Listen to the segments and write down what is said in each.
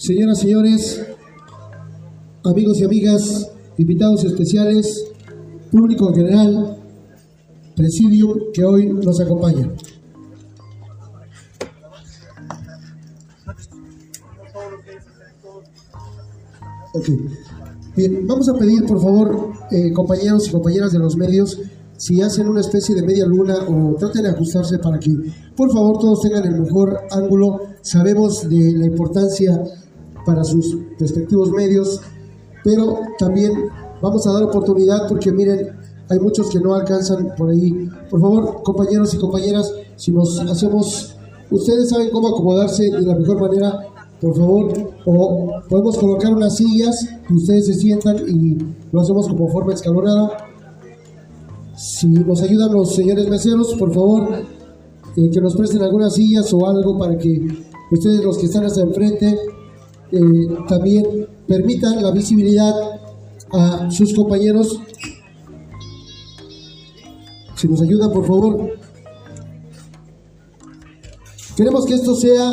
Señoras, señores, amigos y amigas, invitados especiales, público en general, presidium que hoy nos acompaña. Ok. Bien, vamos a pedir, por favor, eh, compañeros y compañeras de los medios, si hacen una especie de media luna o traten de ajustarse para que, por favor, todos tengan el mejor ángulo. Sabemos de la importancia para sus respectivos medios, pero también vamos a dar oportunidad porque miren, hay muchos que no alcanzan por ahí. Por favor, compañeros y compañeras, si nos hacemos, ustedes saben cómo acomodarse de la mejor manera, por favor, o podemos colocar unas sillas y ustedes se sientan y lo hacemos como forma escalonada. Si nos ayudan los señores meseros, por favor, eh, que nos presten algunas sillas o algo para que ustedes, los que están hasta enfrente, eh, también permitan la visibilidad a sus compañeros. Si nos ayudan, por favor. Queremos que esto sea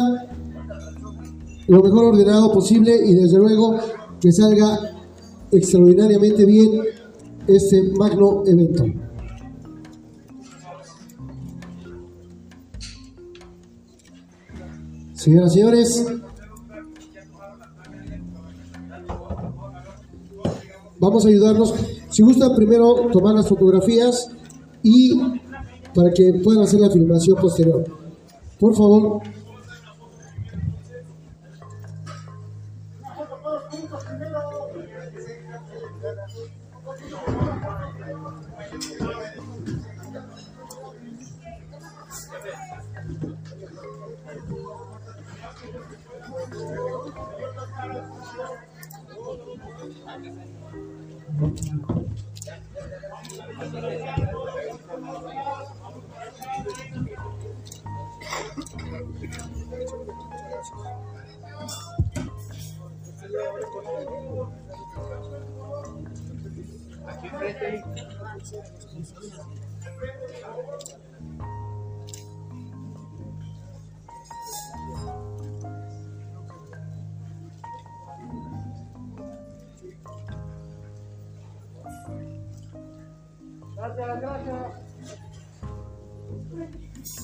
lo mejor ordenado posible y desde luego que salga extraordinariamente bien este magno evento. Señoras y señores, vamos a ayudarnos. Si gustan, primero tomar las fotografías y para que puedan hacer la filmación posterior. Por favor.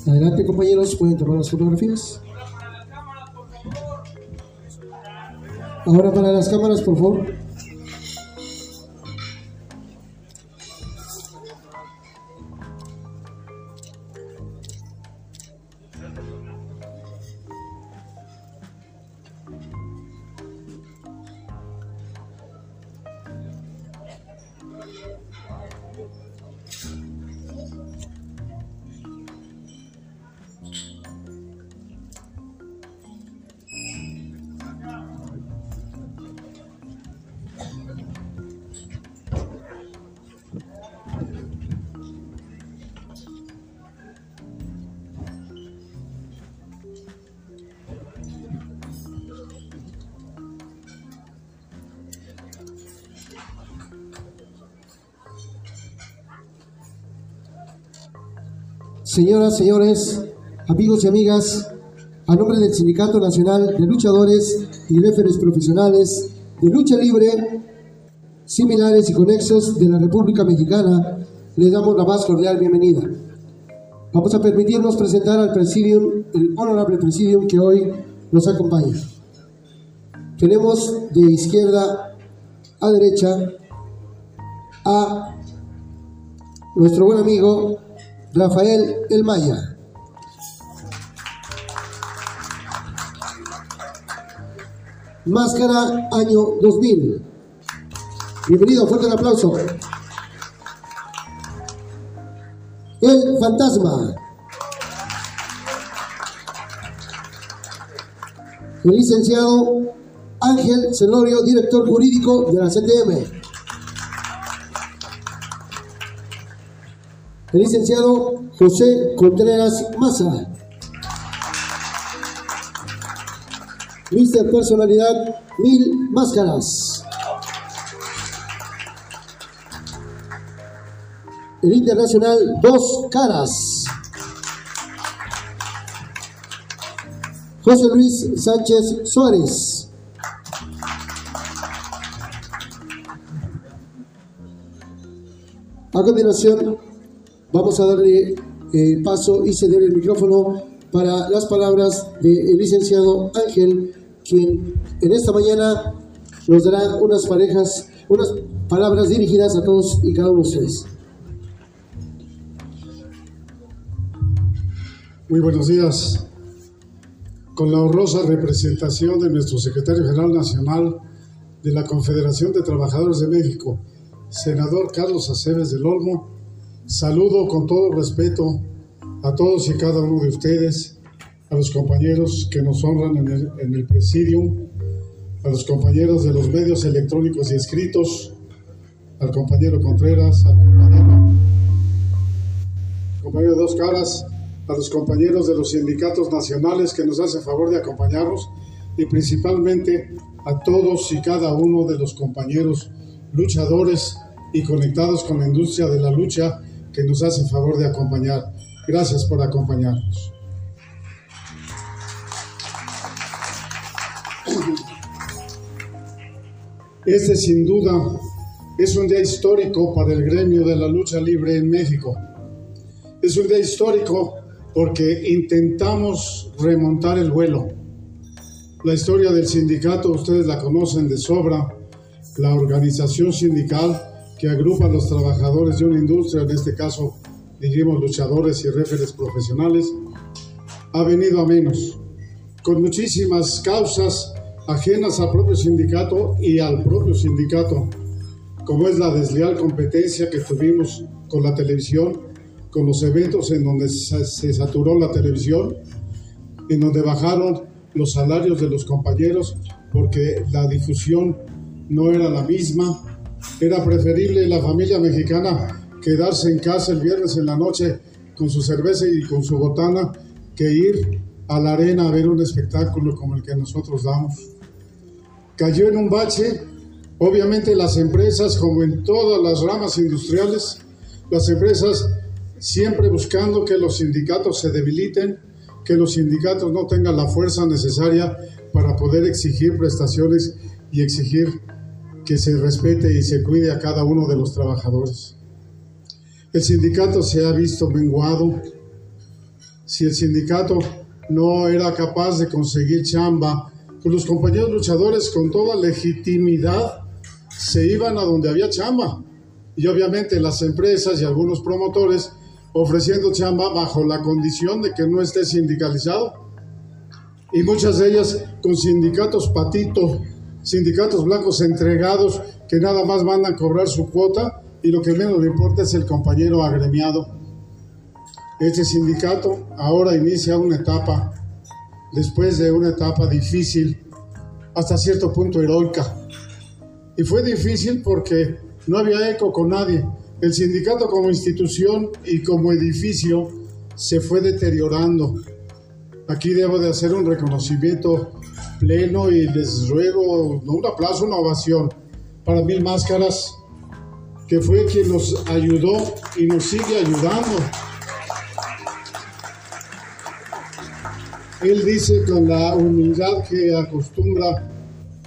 Adelante compañeros, pueden tomar las fotografías. Ahora para las cámaras, por favor. Señoras, señores, amigos y amigas, a nombre del Sindicato Nacional de Luchadores y Referes Profesionales de Lucha Libre, similares y conexos de la República Mexicana, les damos la más cordial bienvenida. Vamos a permitirnos presentar al Presidium, el honorable Presidium que hoy nos acompaña. Tenemos de izquierda a derecha a nuestro buen amigo Rafael El Maya. Máscara año 2000. Bienvenido, fuerte el aplauso. El Fantasma. El licenciado Ángel Celorio, director jurídico de la CTM. el licenciado José Contreras Maza. Mister Personalidad, mil máscaras. El Internacional, dos caras. José Luis Sánchez Suárez. A continuación, vamos a darle eh, paso y ceder el micrófono para las palabras del licenciado Ángel, quien en esta mañana nos dará unas parejas, unas palabras dirigidas a todos y cada uno de ustedes. Muy buenos días. Con la honrosa representación de nuestro secretario general nacional de la Confederación de Trabajadores de México, senador Carlos Aceves del Olmo, saludo con todo respeto a todos y cada uno de ustedes, a los compañeros que nos honran en el, en el presidium, a los compañeros de los medios electrónicos y escritos, al compañero Contreras, al compañero, compañero Dos Caras, a los compañeros de los sindicatos nacionales que nos hacen favor de acompañarnos y principalmente a todos y cada uno de los compañeros luchadores y conectados con la industria de la lucha que nos hacen favor de acompañar. Gracias por acompañarnos. Este sin duda es un día histórico para el gremio de la lucha libre en México. Es un día histórico porque intentamos remontar el vuelo. La historia del sindicato ustedes la conocen de sobra, la organización sindical que agrupa a los trabajadores de una industria, en este caso dijimos luchadores y referes profesionales, ha venido a menos, con muchísimas causas ajenas al propio sindicato y al propio sindicato, como es la desleal competencia que tuvimos con la televisión, con los eventos en donde se saturó la televisión, en donde bajaron los salarios de los compañeros porque la difusión no era la misma. Era preferible la familia mexicana quedarse en casa el viernes en la noche con su cerveza y con su botana que ir a la arena a ver un espectáculo como el que nosotros damos. Cayó en un bache, obviamente las empresas, como en todas las ramas industriales, las empresas siempre buscando que los sindicatos se debiliten, que los sindicatos no tengan la fuerza necesaria para poder exigir prestaciones y exigir que se respete y se cuide a cada uno de los trabajadores. El sindicato se ha visto menguado. Si el sindicato no era capaz de conseguir chamba, pues los compañeros luchadores con toda legitimidad se iban a donde había chamba. Y obviamente las empresas y algunos promotores ofreciendo chamba bajo la condición de que no esté sindicalizado. Y muchas de ellas con sindicatos patitos, sindicatos blancos entregados que nada más van a cobrar su cuota y lo que menos le importa es el compañero agremiado. Este sindicato ahora inicia una etapa, después de una etapa difícil, hasta cierto punto heroica. Y fue difícil porque no había eco con nadie el sindicato como institución y como edificio se fue deteriorando. Aquí debo de hacer un reconocimiento pleno y les ruego un aplauso, una ovación para Mil Máscaras, que fue quien nos ayudó y nos sigue ayudando. Él dice con la humildad que acostumbra,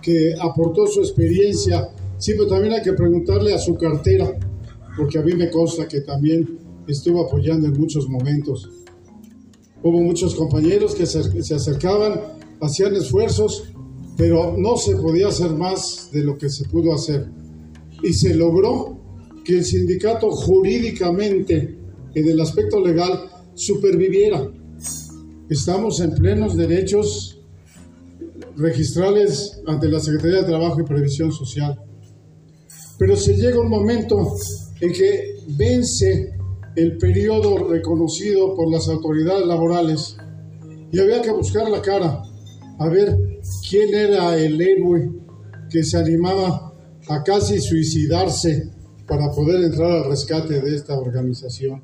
que aportó su experiencia. Sí, pero también hay que preguntarle a su cartera porque a mí me consta que también estuvo apoyando en muchos momentos. Hubo muchos compañeros que se, acercaban, hacían esfuerzos, pero no se podía hacer más de lo que se pudo hacer. Y se logró que el sindicato jurídicamente, en el aspecto legal, superviviera. Estamos en plenos derechos registrales ante la Secretaría de Trabajo y Previsión Social. Pero se llega un momento en que vence el periodo reconocido por las autoridades laborales y había que buscar la cara, a ver quién era el héroe que se animaba a casi suicidarse para poder entrar al rescate de esta organización.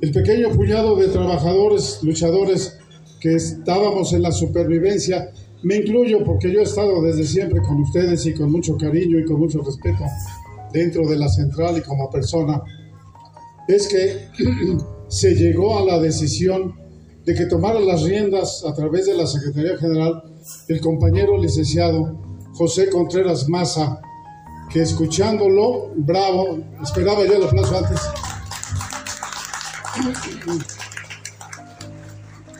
El pequeño puñado de trabajadores, luchadores que estábamos en la supervivencia, me incluyo porque yo he estado desde siempre con ustedes y con mucho cariño y con mucho respeto dentro de la central y como persona, es que se llegó a la decisión de que tomara las riendas a través de la Secretaría General el compañero licenciado José Contreras Maza, que escuchándolo, bravo, esperaba ya el aplauso antes.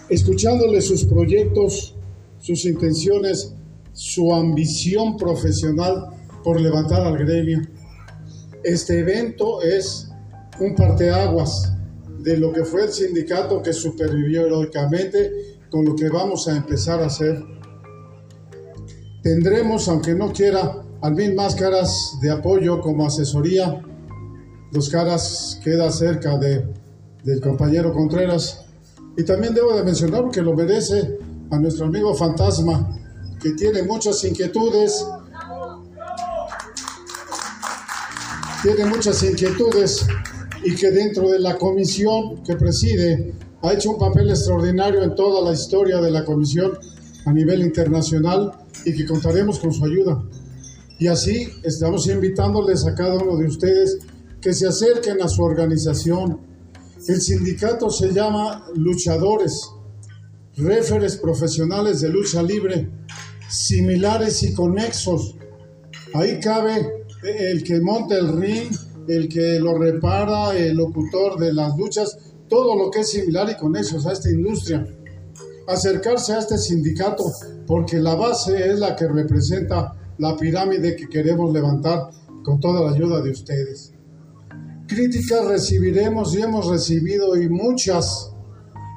Escuchándole sus proyectos, sus intenciones, su ambición profesional por levantar al gremio. Este evento es un parteaguas de lo que fue el sindicato que supervivió heroicamente con lo que vamos a empezar a hacer. Tendremos, aunque no quiera, al mil máscaras de apoyo como asesoría. Dos caras queda cerca de, del compañero Contreras. Y también debo de mencionar que lo merece a nuestro amigo Fantasma, que tiene muchas inquietudes. Tiene muchas inquietudes y que dentro de la comisión que preside ha hecho un papel extraordinario en toda la historia de la comisión a nivel internacional y que contaremos con su ayuda. Y así estamos invitándoles a cada uno de ustedes que se acerquen a su organización. El sindicato se llama Luchadores, referes profesionales de lucha libre, similares y conexos. Ahí cabe el que monta el ring, el que lo repara, el locutor de las luchas, todo lo que es similar y conexos a esta industria. Acercarse a este sindicato porque la base es la que representa la pirámide que queremos levantar con toda la ayuda de ustedes. Críticas recibiremos y hemos recibido y muchas,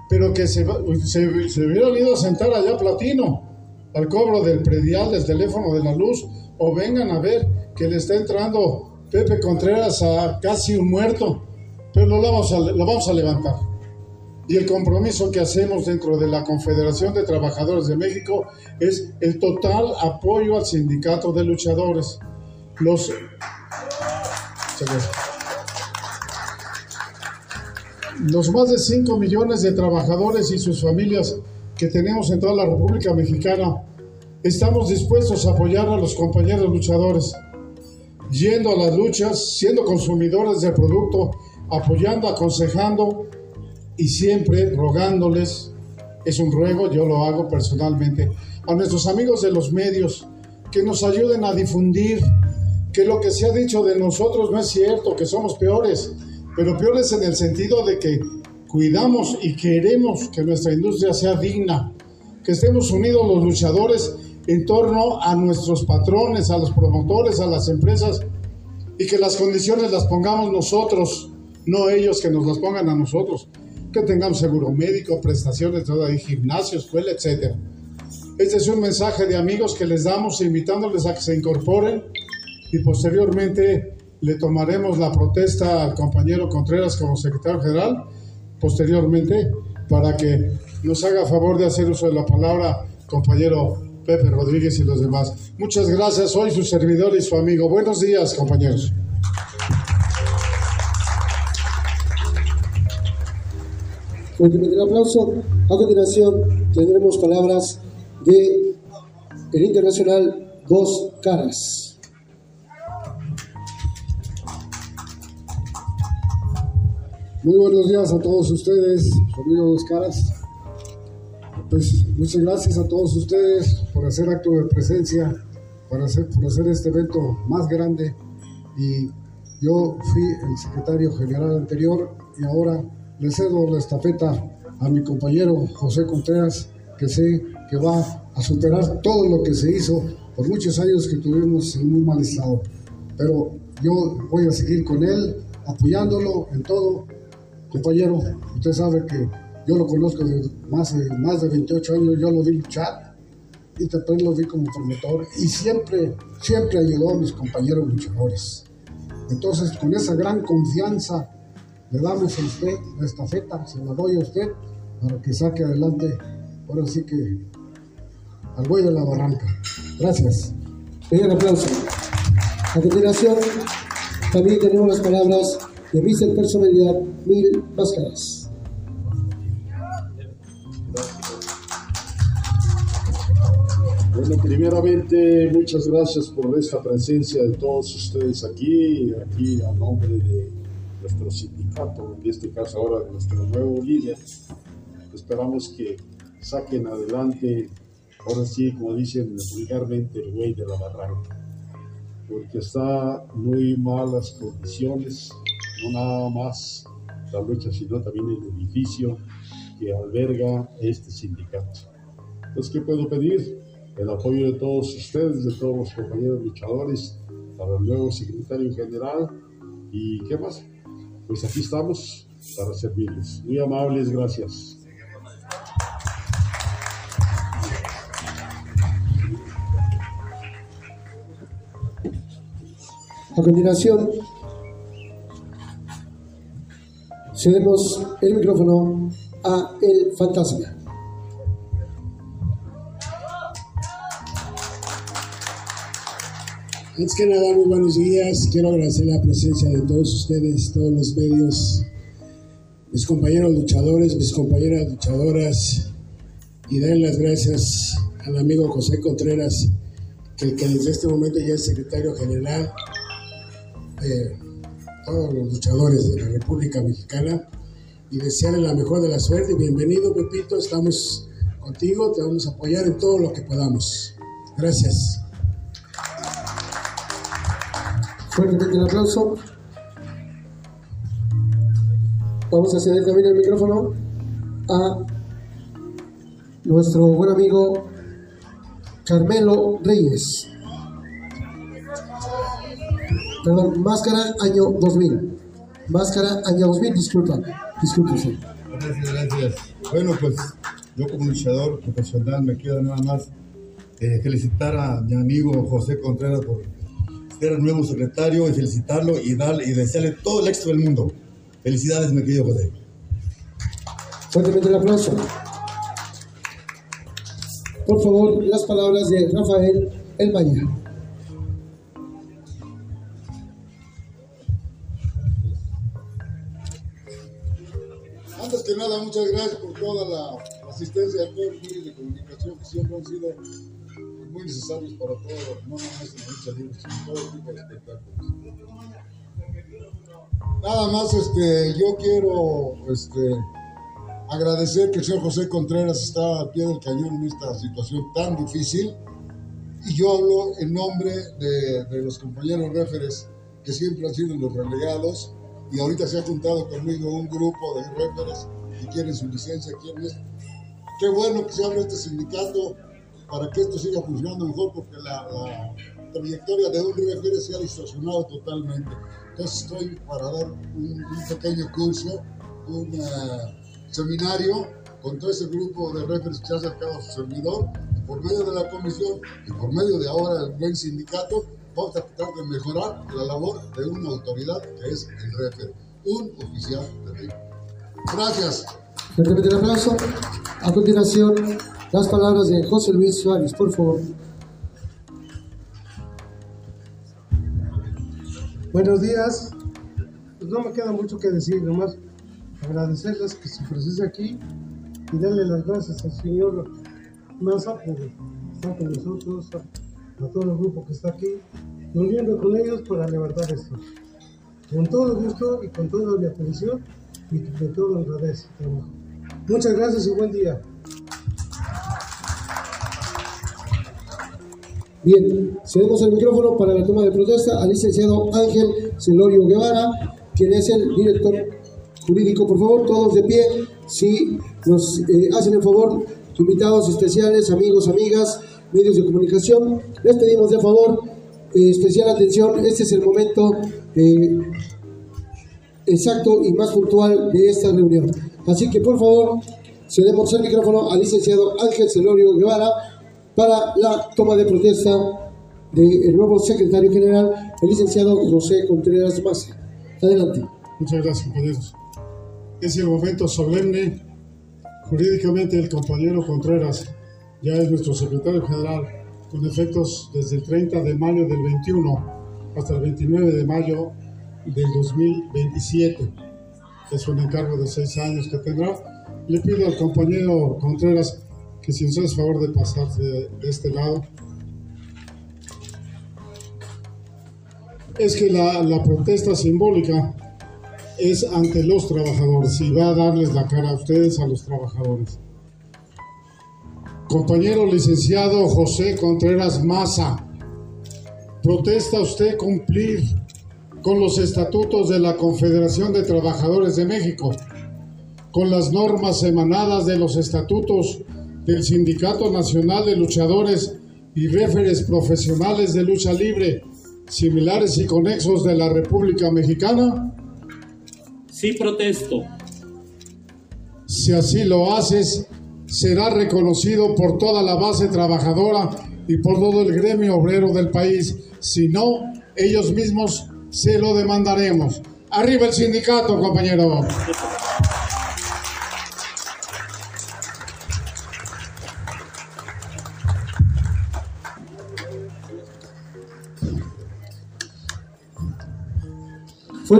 pero que se, se, se hubieran ido a sentar allá Platino, al cobro del predial, del teléfono de la luz, o vengan a ver que le está entrando Pepe Contreras a casi un muerto, pero lo vamos a, lo vamos a levantar y el compromiso que hacemos dentro de la Confederación de Trabajadores de México es el total apoyo al sindicato de luchadores. Los, los más de 5 millones de trabajadores y sus familias que tenemos en toda la República Mexicana, estamos dispuestos a apoyar a los compañeros luchadores, yendo a las luchas, siendo consumidores del producto, apoyando, aconsejando y siempre rogándoles, es un ruego, yo lo hago personalmente, a nuestros amigos de los medios que nos ayuden a difundir que lo que se ha dicho de nosotros no es cierto, que somos peores, pero peores en el sentido de que cuidamos y queremos que nuestra industria sea digna, que estemos unidos los luchadores en torno a nuestros patrones, a los promotores, a las empresas y que las condiciones las pongamos nosotros, no ellos que nos las pongan a nosotros que tengamos seguro médico, prestaciones, todo ahí, gimnasio, escuela, etc. Este es un mensaje de amigos que les damos invitándoles a que se incorporen y posteriormente le tomaremos la protesta al compañero Contreras como secretario general, posteriormente, para que nos haga favor de hacer uso de la palabra compañero Pepe Rodríguez y los demás. Muchas gracias, soy su servidor y su amigo. Buenos días, compañeros. el aplauso. A continuación tendremos palabras de el internacional Dos Caras. Muy buenos días a todos ustedes, amigo Dos Caras. Pues muchas gracias a todos ustedes por hacer acto de presencia, para hacer, por hacer este evento más grande. Y yo fui el secretario general anterior y ahora le cedo la estafeta a mi compañero José Contreras, que sé que va a superar todo lo que se hizo por muchos años que tuvimos en un mal estado. Pero yo voy a seguir con él, apoyándolo en todo. Compañero, usted sabe que yo lo conozco desde más de, más de 28 años, yo lo vi luchar y también lo vi como promotor y siempre, siempre ayudó a mis compañeros luchadores. Entonces, con esa gran confianza le damos a usted la estafeta, se la doy a usted para que saque adelante, ahora sí que al buey de la barranca. Gracias. Un aplauso. A continuación, también tenemos las palabras de vicepersonalidad Mil Máscaras. Bueno, primeramente, muchas gracias por esta presencia de todos ustedes aquí, aquí a nombre de nuestro sindicato, en este caso ahora de nuestro nuevo líder. Esperamos que saquen adelante, ahora sí, como dicen vulgarmente, el güey de la barranca. porque está muy malas condiciones, no nada más la lucha, sino también el edificio que alberga este sindicato. Entonces, ¿qué puedo pedir? El apoyo de todos ustedes, de todos los compañeros luchadores, para el nuevo secretario general y qué más. Pues aquí estamos para servirles. Muy amables, gracias. A continuación, cedemos el micrófono a El Fantasma. Antes que nada, muy buenos días. Quiero agradecer la presencia de todos ustedes, todos los medios, mis compañeros luchadores, mis compañeras luchadoras, y darle las gracias al amigo José Contreras, que, que desde este momento ya es secretario general de todos los luchadores de la República Mexicana, y desearle la mejor de la suerte. Bienvenido, Pepito, estamos contigo, te vamos a apoyar en todo lo que podamos. Gracias. Fuertemente el aplauso. Vamos a ceder también el micrófono a nuestro buen amigo Carmelo Reyes. Perdón, Máscara año 2000. Máscara año 2000, disculpa. Disculpe usted. Gracias, gracias. Bueno, pues yo como luchador profesional me queda nada más eh, felicitar a mi amigo José Contreras por ser el nuevo secretario y felicitarlo y darle y desearle todo el éxito del mundo. Felicidades, mi querido José. Fuertemente el aplauso. Por favor, las palabras de Rafael El. Antes que nada, muchas gracias por toda la asistencia de todos los medios de comunicación que siempre han sido muy necesarios para todo, no nomás en la lucha libre, sino todo tipo de espectáculos. Nada más, este, yo quiero este, agradecer que el señor José Contreras está al pie del cañón en esta situación tan difícil. Y yo hablo en nombre de, de los compañeros referes que siempre han sido los relegados. Y ahorita se ha juntado conmigo un grupo de referes que quieren su licencia, quieren. Qué bueno que se abre este sindicato para que esto siga funcionando mejor, porque la, la trayectoria de un referee se ha distorsionado totalmente. Entonces estoy para dar un, un pequeño curso, un uh, seminario con todo ese grupo de referees que ha acercado a su servidor, y por medio de la comisión y por medio de ahora el buen sindicato, vamos a tratar de mejorar la labor de una autoridad que es el referee, un oficial de ring. Gracias. El aplauso. A continuación, las palabras de José Luis Suárez, por favor. Buenos días. Pues no me queda mucho que decir, nomás agradecerles que se ofreciese aquí y darle las gracias al señor Maza por estar con nosotros, a, a todo el grupo que está aquí, uniendo con ellos para levantar esto. Con todo gusto y con toda mi atención y de todo trabajo. Muchas gracias y buen día. Bien, cedemos el micrófono para la toma de protesta al licenciado Ángel Celorio Guevara, quien es el director jurídico. Por favor, todos de pie, si nos eh, hacen el favor, invitados especiales, amigos, amigas, medios de comunicación, les pedimos de favor eh, especial atención. Este es el momento eh, exacto y más puntual de esta reunión. Así que, por favor, cedemos el micrófono al licenciado Ángel Celorio Guevara para la toma de protesta del nuevo secretario general, el licenciado José Contreras Maza. Adelante. Muchas gracias, compañeros. Es el momento solemne. Jurídicamente, el compañero Contreras ya es nuestro secretario general, con efectos desde el 30 de mayo del 21 hasta el 29 de mayo del 2027. Es un encargo de seis años que tendrá. Le pido al compañero Contreras que si nos hace favor de pasarse de, de este lado. Es que la, la protesta simbólica es ante los trabajadores y va a darles la cara a ustedes, a los trabajadores. Compañero licenciado José Contreras Maza, protesta usted cumplir con los estatutos de la Confederación de Trabajadores de México, con las normas emanadas de los estatutos del Sindicato Nacional de Luchadores y Réferes Profesionales de Lucha Libre, similares y conexos de la República Mexicana? Sí protesto. Si así lo haces, será reconocido por toda la base trabajadora y por todo el gremio obrero del país. Si no, ellos mismos se lo demandaremos. Arriba el sindicato, compañero.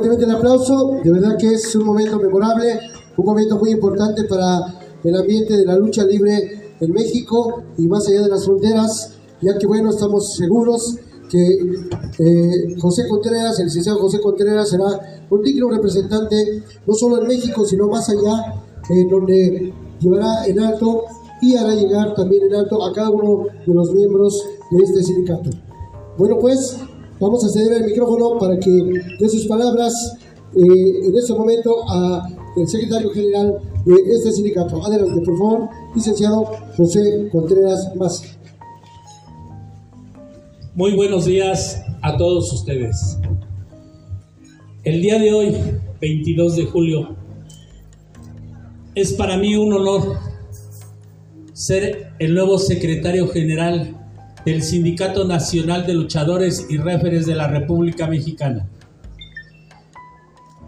Fuertemente el aplauso, de verdad que es un momento memorable, un momento muy importante para el ambiente de la lucha libre en México y más allá de las fronteras, ya que bueno, estamos seguros que eh, José Contreras, el licenciado José Contreras será un digno representante no solo en México, sino más allá, en donde llevará en alto y hará llegar también en alto a cada uno de los miembros de este sindicato. Bueno, pues Vamos a ceder el micrófono para que dé sus palabras eh, en este momento al secretario general de este sindicato. Adelante, por favor, licenciado José Contreras Más. Muy buenos días a todos ustedes. El día de hoy, 22 de julio, es para mí un honor ser el nuevo secretario general del Sindicato Nacional de Luchadores y Réferes de la República Mexicana.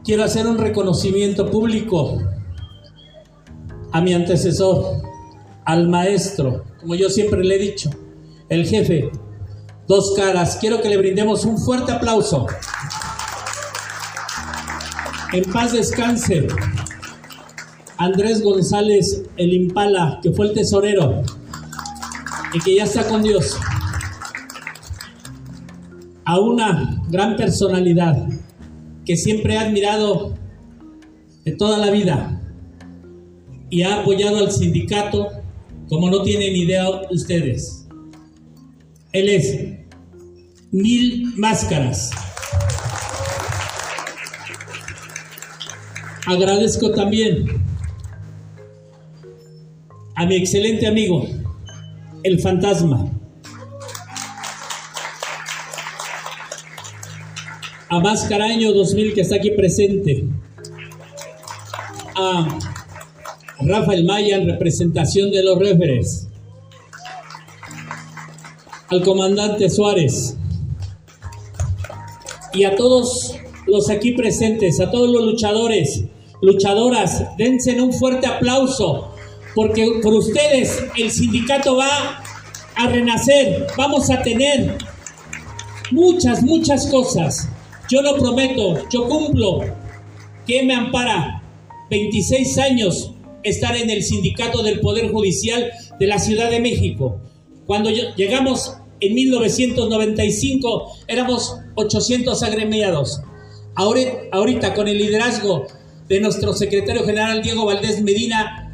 Quiero hacer un reconocimiento público a mi antecesor, al maestro, como yo siempre le he dicho, el jefe, dos caras. Quiero que le brindemos un fuerte aplauso. En paz descanse. Andrés González, el Impala, que fue el tesorero y que ya está con Dios. A una gran personalidad que siempre he admirado de toda la vida y ha apoyado al sindicato como no tienen idea ustedes. Él es Mil Máscaras. Agradezco también a mi excelente amigo, el fantasma. A Mascaraño 2000 que está aquí presente. A Rafael Maya en representación de los referes. Al comandante Suárez. Y a todos los aquí presentes, a todos los luchadores, luchadoras, dense un fuerte aplauso porque por ustedes el sindicato va a renacer, vamos a tener muchas, muchas cosas. Yo lo prometo, yo cumplo. que me ampara? 26 años estar en el sindicato del Poder Judicial de la Ciudad de México. Cuando llegamos en 1995 éramos 800 agremiados. Ahora, ahorita con el liderazgo de nuestro secretario general Diego Valdés Medina,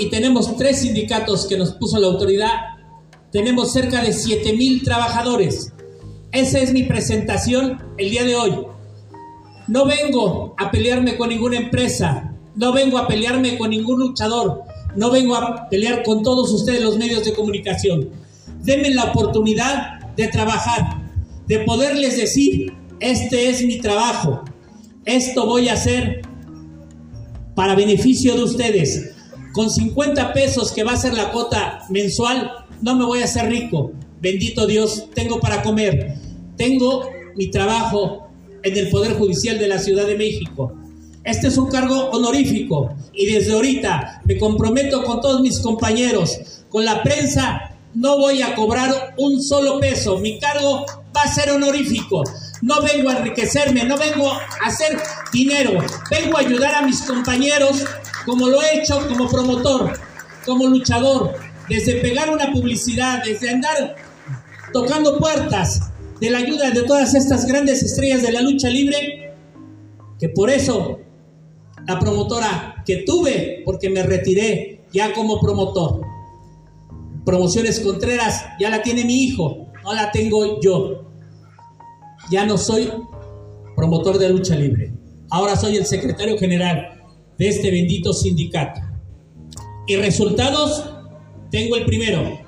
y tenemos tres sindicatos que nos puso la autoridad, tenemos cerca de 7 mil trabajadores. Esa es mi presentación el día de hoy. No vengo a pelearme con ninguna empresa, no vengo a pelearme con ningún luchador, no vengo a pelear con todos ustedes los medios de comunicación. Denme la oportunidad de trabajar, de poderles decir, este es mi trabajo, esto voy a hacer para beneficio de ustedes, con 50 pesos que va a ser la cuota mensual, no me voy a hacer rico. Bendito Dios, tengo para comer. Tengo mi trabajo en el Poder Judicial de la Ciudad de México. Este es un cargo honorífico y desde ahorita me comprometo con todos mis compañeros, con la prensa, no voy a cobrar un solo peso. Mi cargo va a ser honorífico. No vengo a enriquecerme, no vengo a hacer dinero. Vengo a ayudar a mis compañeros como lo he hecho como promotor, como luchador, desde pegar una publicidad, desde andar tocando puertas de la ayuda de todas estas grandes estrellas de la lucha libre, que por eso la promotora que tuve, porque me retiré ya como promotor. Promociones Contreras ya la tiene mi hijo, no la tengo yo. ya no soy promotor de lucha libre. Ahora soy el secretario general de este bendito sindicato. Y resultados, tengo el primero.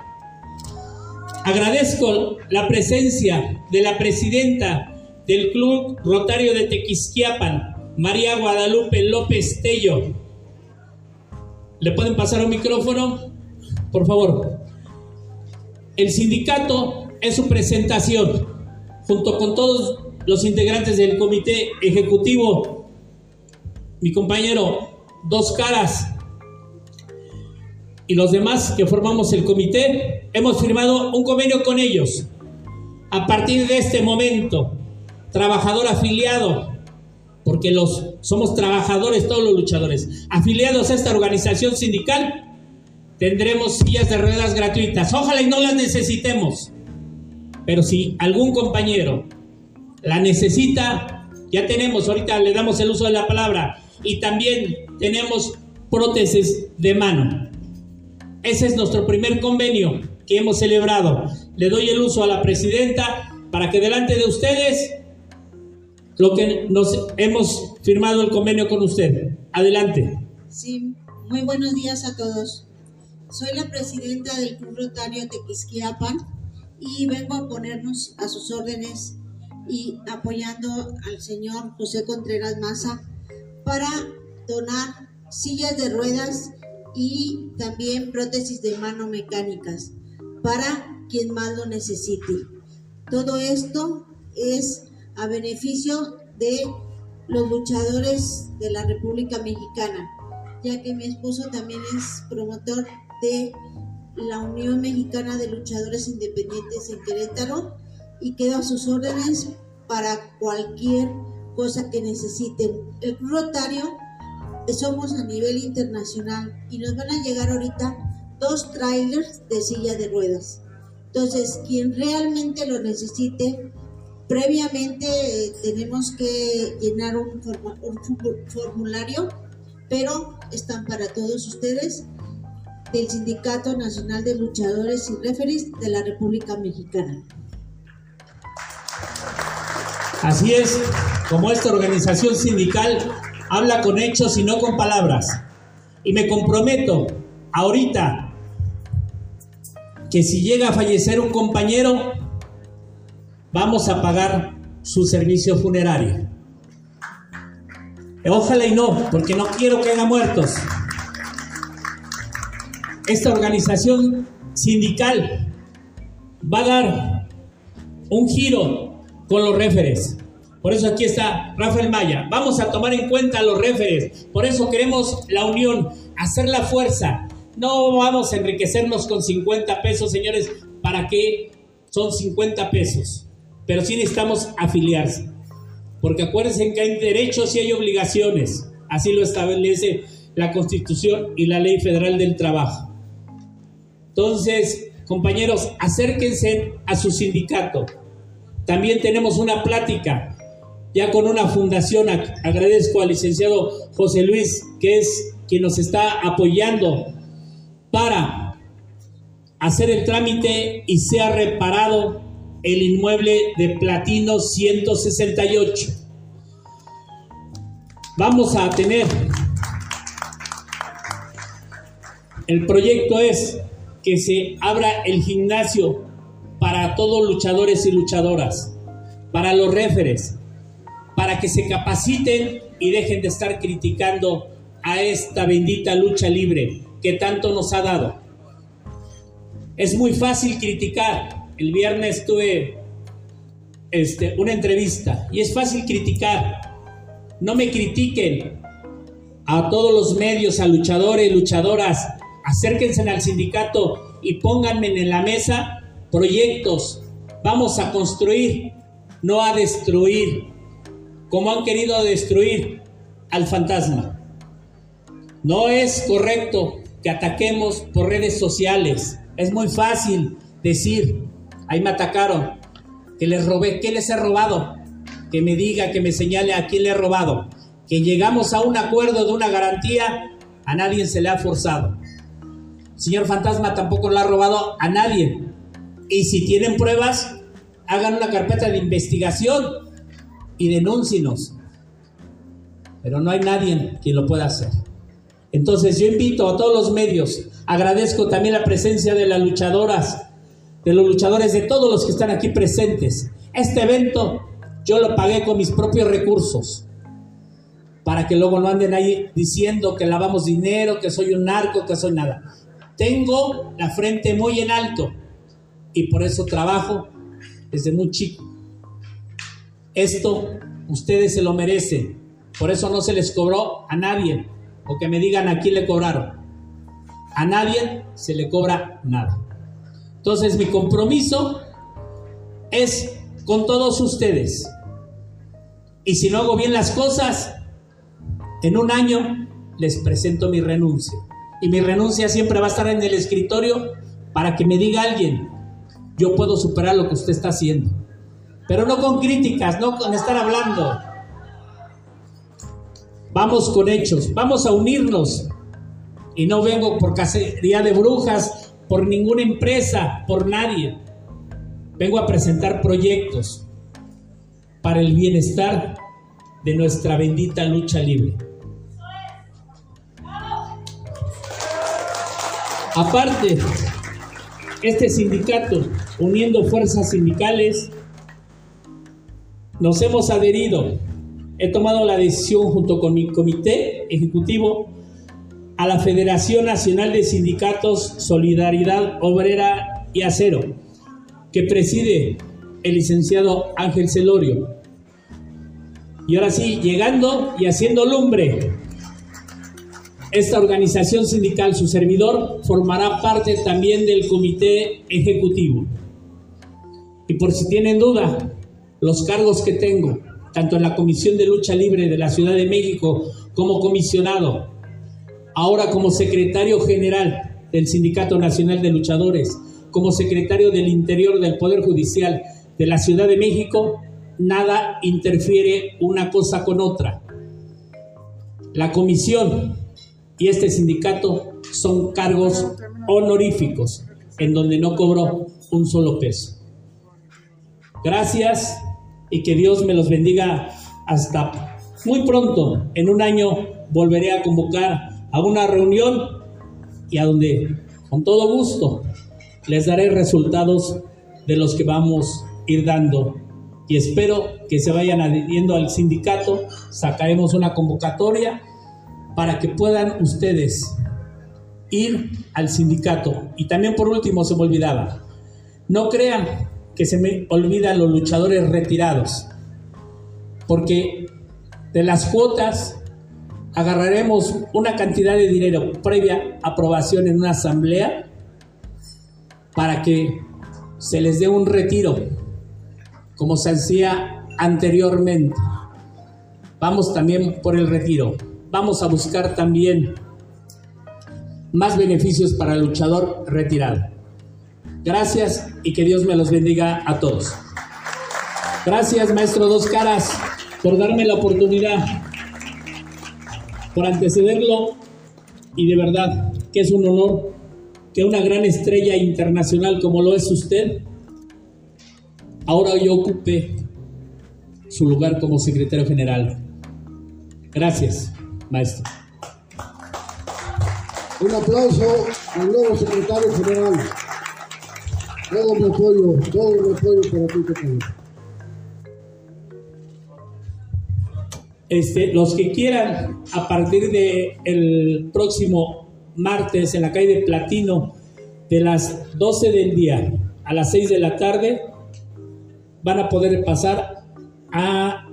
Agradezco la presencia de la presidenta del Club Rotario de Tequisquiapan, María Guadalupe López Tello. ¿Le pueden pasar un micrófono? Por favor. El sindicato es su presentación, junto con todos los integrantes del comité ejecutivo, mi compañero Dos Caras y los demás que formamos el comité, hemos firmado un convenio con ellos. A partir de este momento, trabajador afiliado, porque los somos trabajadores todos los luchadores, afiliados a esta organización sindical, tendremos sillas de ruedas gratuitas. Ojalá y no las necesitemos. Pero si algún compañero la necesita, ya tenemos, ahorita le damos el uso de la palabra, y también tenemos prótesis de mano. Ese es nuestro primer convenio que hemos celebrado. Le doy el uso a la presidenta para que delante de ustedes lo que nos hemos firmado el convenio con usted. Adelante. Sí, muy buenos días a todos. Soy la presidenta del Club Rotario Tequisquiapan y vengo a ponernos a sus órdenes y apoyando al señor José Contreras Maza para donar sillas de ruedas y también prótesis de mano mecánicas para quien más lo necesite. Todo esto es a beneficio de los luchadores de la República Mexicana, ya que mi esposo también es promotor de la Unión Mexicana de Luchadores Independientes en Querétaro y quedo a sus órdenes para cualquier cosa que necesiten. El Rotario somos a nivel internacional y nos van a llegar ahorita dos trailers de silla de ruedas. Entonces, quien realmente lo necesite, previamente eh, tenemos que llenar un, formulario, pero están para todos ustedes del Sindicato Nacional de Luchadores y Referees de la República Mexicana. Así es, como esta organización sindical habla con hechos y no con palabras. Y me comprometo ahorita que si llega a fallecer un compañero, vamos a pagar su servicio funerario. Ojalá y no, porque no quiero que haya muertos. Esta organización sindical va a dar un giro con los referes. Por eso aquí está Rafael Maya. Vamos a tomar en cuenta los referes. Por eso queremos la unión, hacer la fuerza. No vamos a enriquecernos con 50 pesos, señores. ¿Para qué son 50 pesos? Pero sí necesitamos afiliarse. Porque acuérdense que hay derechos y hay obligaciones. Así lo establece la Constitución y la Ley Federal del Trabajo. Entonces, compañeros, acérquense a su sindicato. También tenemos una plática ya con una fundación. Agradezco al licenciado José Luis, que es quien nos está apoyando para hacer el trámite y sea reparado el inmueble de Platino 168. Vamos a tener, el proyecto es que se abra el gimnasio para todos luchadores y luchadoras, para los referes, para que se capaciten y dejen de estar criticando a esta bendita lucha libre que tanto nos ha dado. Es muy fácil criticar. El viernes tuve este, una entrevista y es fácil criticar. No me critiquen a todos los medios, a luchadores luchadoras. Acérquense al sindicato y pónganme en la mesa proyectos. Vamos a construir, no a destruir como han querido destruir al fantasma. No es correcto que ataquemos por redes sociales. Es muy fácil decir, ahí me atacaron, que les robé, ¿qué les he robado? Que me diga, que me señale a quién le he robado. Que llegamos a un acuerdo de una garantía, a nadie se le ha forzado. Señor fantasma tampoco le ha robado a nadie. Y si tienen pruebas, hagan una carpeta de investigación y denúncienos. Pero no hay nadie quien lo pueda hacer. Entonces yo invito a todos los medios, agradezco también la presencia de las luchadoras, de los luchadores, de todos los que están aquí presentes. Este evento yo lo pagué con mis propios recursos, para que luego no anden ahí diciendo que lavamos dinero, que soy un narco, que soy nada. Tengo la frente muy en alto y por eso trabajo desde muy chico. Esto ustedes se lo merecen, por eso no se les cobró a nadie o que me digan a quién le cobraron. A nadie se le cobra nada. Entonces mi compromiso es con todos ustedes. Y si no hago bien las cosas, en un año les presento mi renuncia. Y mi renuncia siempre va a estar en el escritorio para que me diga alguien, yo puedo superar lo que usted está haciendo. Pero no con críticas, no con estar hablando. Vamos con hechos, vamos a unirnos. Y no vengo por cacería de brujas, por ninguna empresa, por nadie. Vengo a presentar proyectos para el bienestar de nuestra bendita lucha libre. Aparte, este sindicato, uniendo fuerzas sindicales, nos hemos adherido he tomado la decisión junto con mi comité ejecutivo a la Federación Nacional de Sindicatos Solidaridad Obrera y Acero, que preside el licenciado Ángel Celorio. Y ahora sí, llegando y haciendo lumbre, esta organización sindical, su servidor, formará parte también del comité ejecutivo. Y por si tienen duda, los cargos que tengo tanto en la Comisión de Lucha Libre de la Ciudad de México como comisionado, ahora como secretario general del Sindicato Nacional de Luchadores, como secretario del Interior del Poder Judicial de la Ciudad de México, nada interfiere una cosa con otra. La comisión y este sindicato son cargos honoríficos en donde no cobro un solo peso. Gracias y que Dios me los bendiga hasta muy pronto. En un año volveré a convocar a una reunión y a donde con todo gusto les daré resultados de los que vamos a ir dando y espero que se vayan adhiriendo al sindicato, sacaremos una convocatoria para que puedan ustedes ir al sindicato. Y también por último se me olvidaba, no crean que se me olvidan los luchadores retirados, porque de las cuotas agarraremos una cantidad de dinero previa aprobación en una asamblea para que se les dé un retiro, como se hacía anteriormente. Vamos también por el retiro. Vamos a buscar también más beneficios para el luchador retirado. Gracias y que Dios me los bendiga a todos. Gracias, maestro Dos Caras, por darme la oportunidad, por antecederlo y de verdad que es un honor que una gran estrella internacional como lo es usted, ahora yo ocupe su lugar como secretario general. Gracias, maestro. Un aplauso al nuevo secretario general. Todo mi apoyo, todo mi apoyo para ti, Este, los que quieran, a partir del el próximo martes en la calle de Platino, de las 12 del día a las 6 de la tarde, van a poder pasar a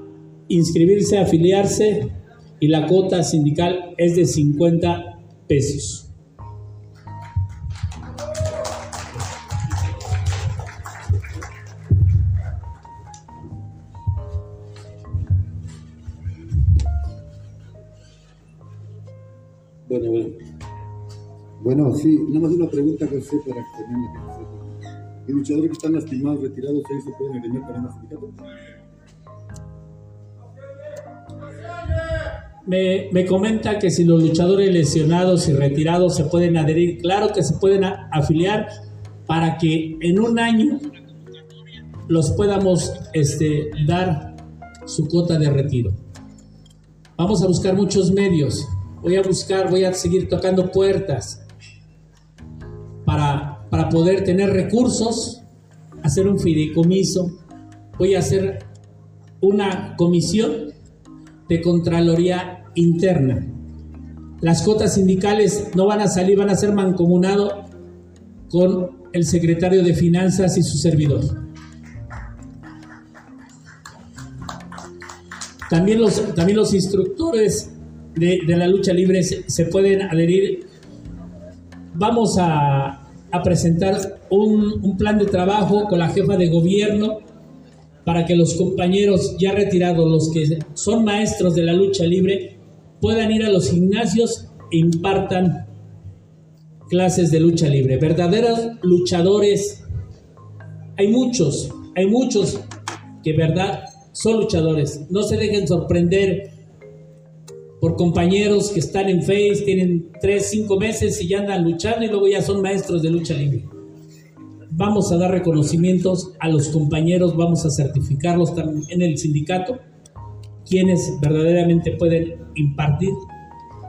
inscribirse, afiliarse y la cuota sindical es de 50 pesos. Bueno, sí, nada más una pregunta que sé para que que ¿Los luchadores que están lastimados, retirados, ahí se pueden agremiar para el sindicato? Me, me, comenta que si los luchadores lesionados y retirados se pueden adherir, claro que se pueden afiliar para que en un año los podamos este, dar su cuota de retiro. Vamos a buscar muchos medios. Voy a buscar, voy a seguir tocando puertas para, para poder tener recursos, hacer un fideicomiso. Voy a hacer una comisión de Contraloría Interna. Las cuotas sindicales no van a salir, van a ser mancomunado con el secretario de Finanzas y su servidor. También los, también los instructores de, la lucha libre se, pueden adherir. Vamos a, a presentar un, un plan de trabajo con la jefa de gobierno para que los compañeros ya retirados, los que son maestros de la lucha libre, puedan ir a los gimnasios e impartan clases de lucha libre. Verdaderos luchadores, hay muchos, hay muchos que verdad son luchadores. No se dejen sorprender por compañeros que están en Face, tienen 3, 5 meses y ya andan luchando y luego ya son maestros de lucha libre. Vamos a dar reconocimientos a los compañeros, vamos a certificarlos también en el sindicato, quienes verdaderamente pueden impartir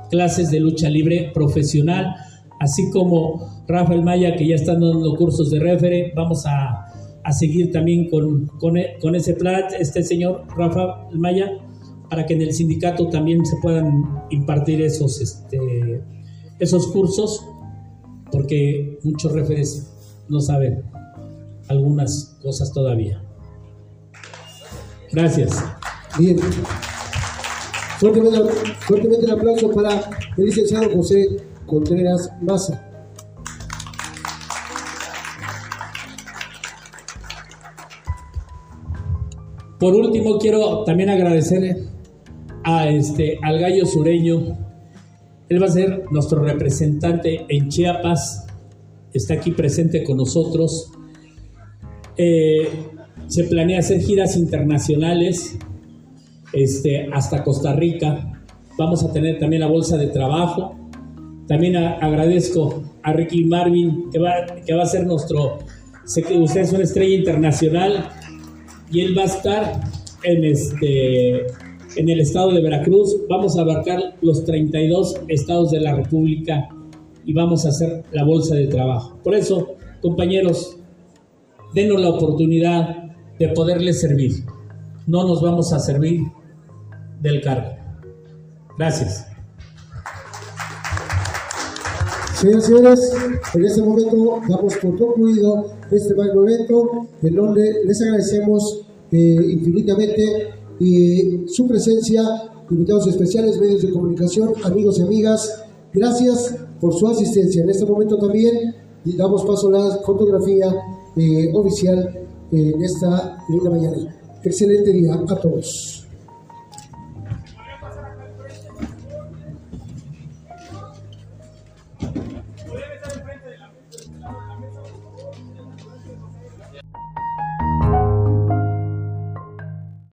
clases de lucha libre profesional, así como Rafael Maya, que ya están dando cursos de refere, vamos a a seguir también con, con, con, ese plan, este señor Rafa Maya, para que en el sindicato también se puedan impartir esos, este, esos cursos, porque muchos referes no saben algunas cosas todavía. Gracias. Bien. Fuertemente, fuertemente el aplauso para el licenciado José Contreras Maza. Por último, quiero también agradecerle a este, al gallo sureño. Él va a ser nuestro representante en Chiapas. Está aquí presente con nosotros. Eh, se planea hacer giras internacionales este, hasta Costa Rica. Vamos a tener también la bolsa de trabajo. También agradezco a Ricky Marvin, que va, que va a ser nuestro. Sé que usted es una estrella internacional y él va a estar en, este, en el estado de Veracruz. Vamos a abarcar los 32 estados de la República y vamos a hacer la bolsa de trabajo. Por eso, compañeros, denos la oportunidad de poderles servir. No nos vamos a servir del cargo. Gracias. Señoras y señores, en este momento damos por concluido este magno evento, en donde les agradecemos eh, infinitamente y su presencia, invitados especiales, medios de comunicación, amigos y amigas. Gracias por su asistencia. En este momento también damos paso a la fotografía eh, oficial en esta linda mañana. Excelente día a todos.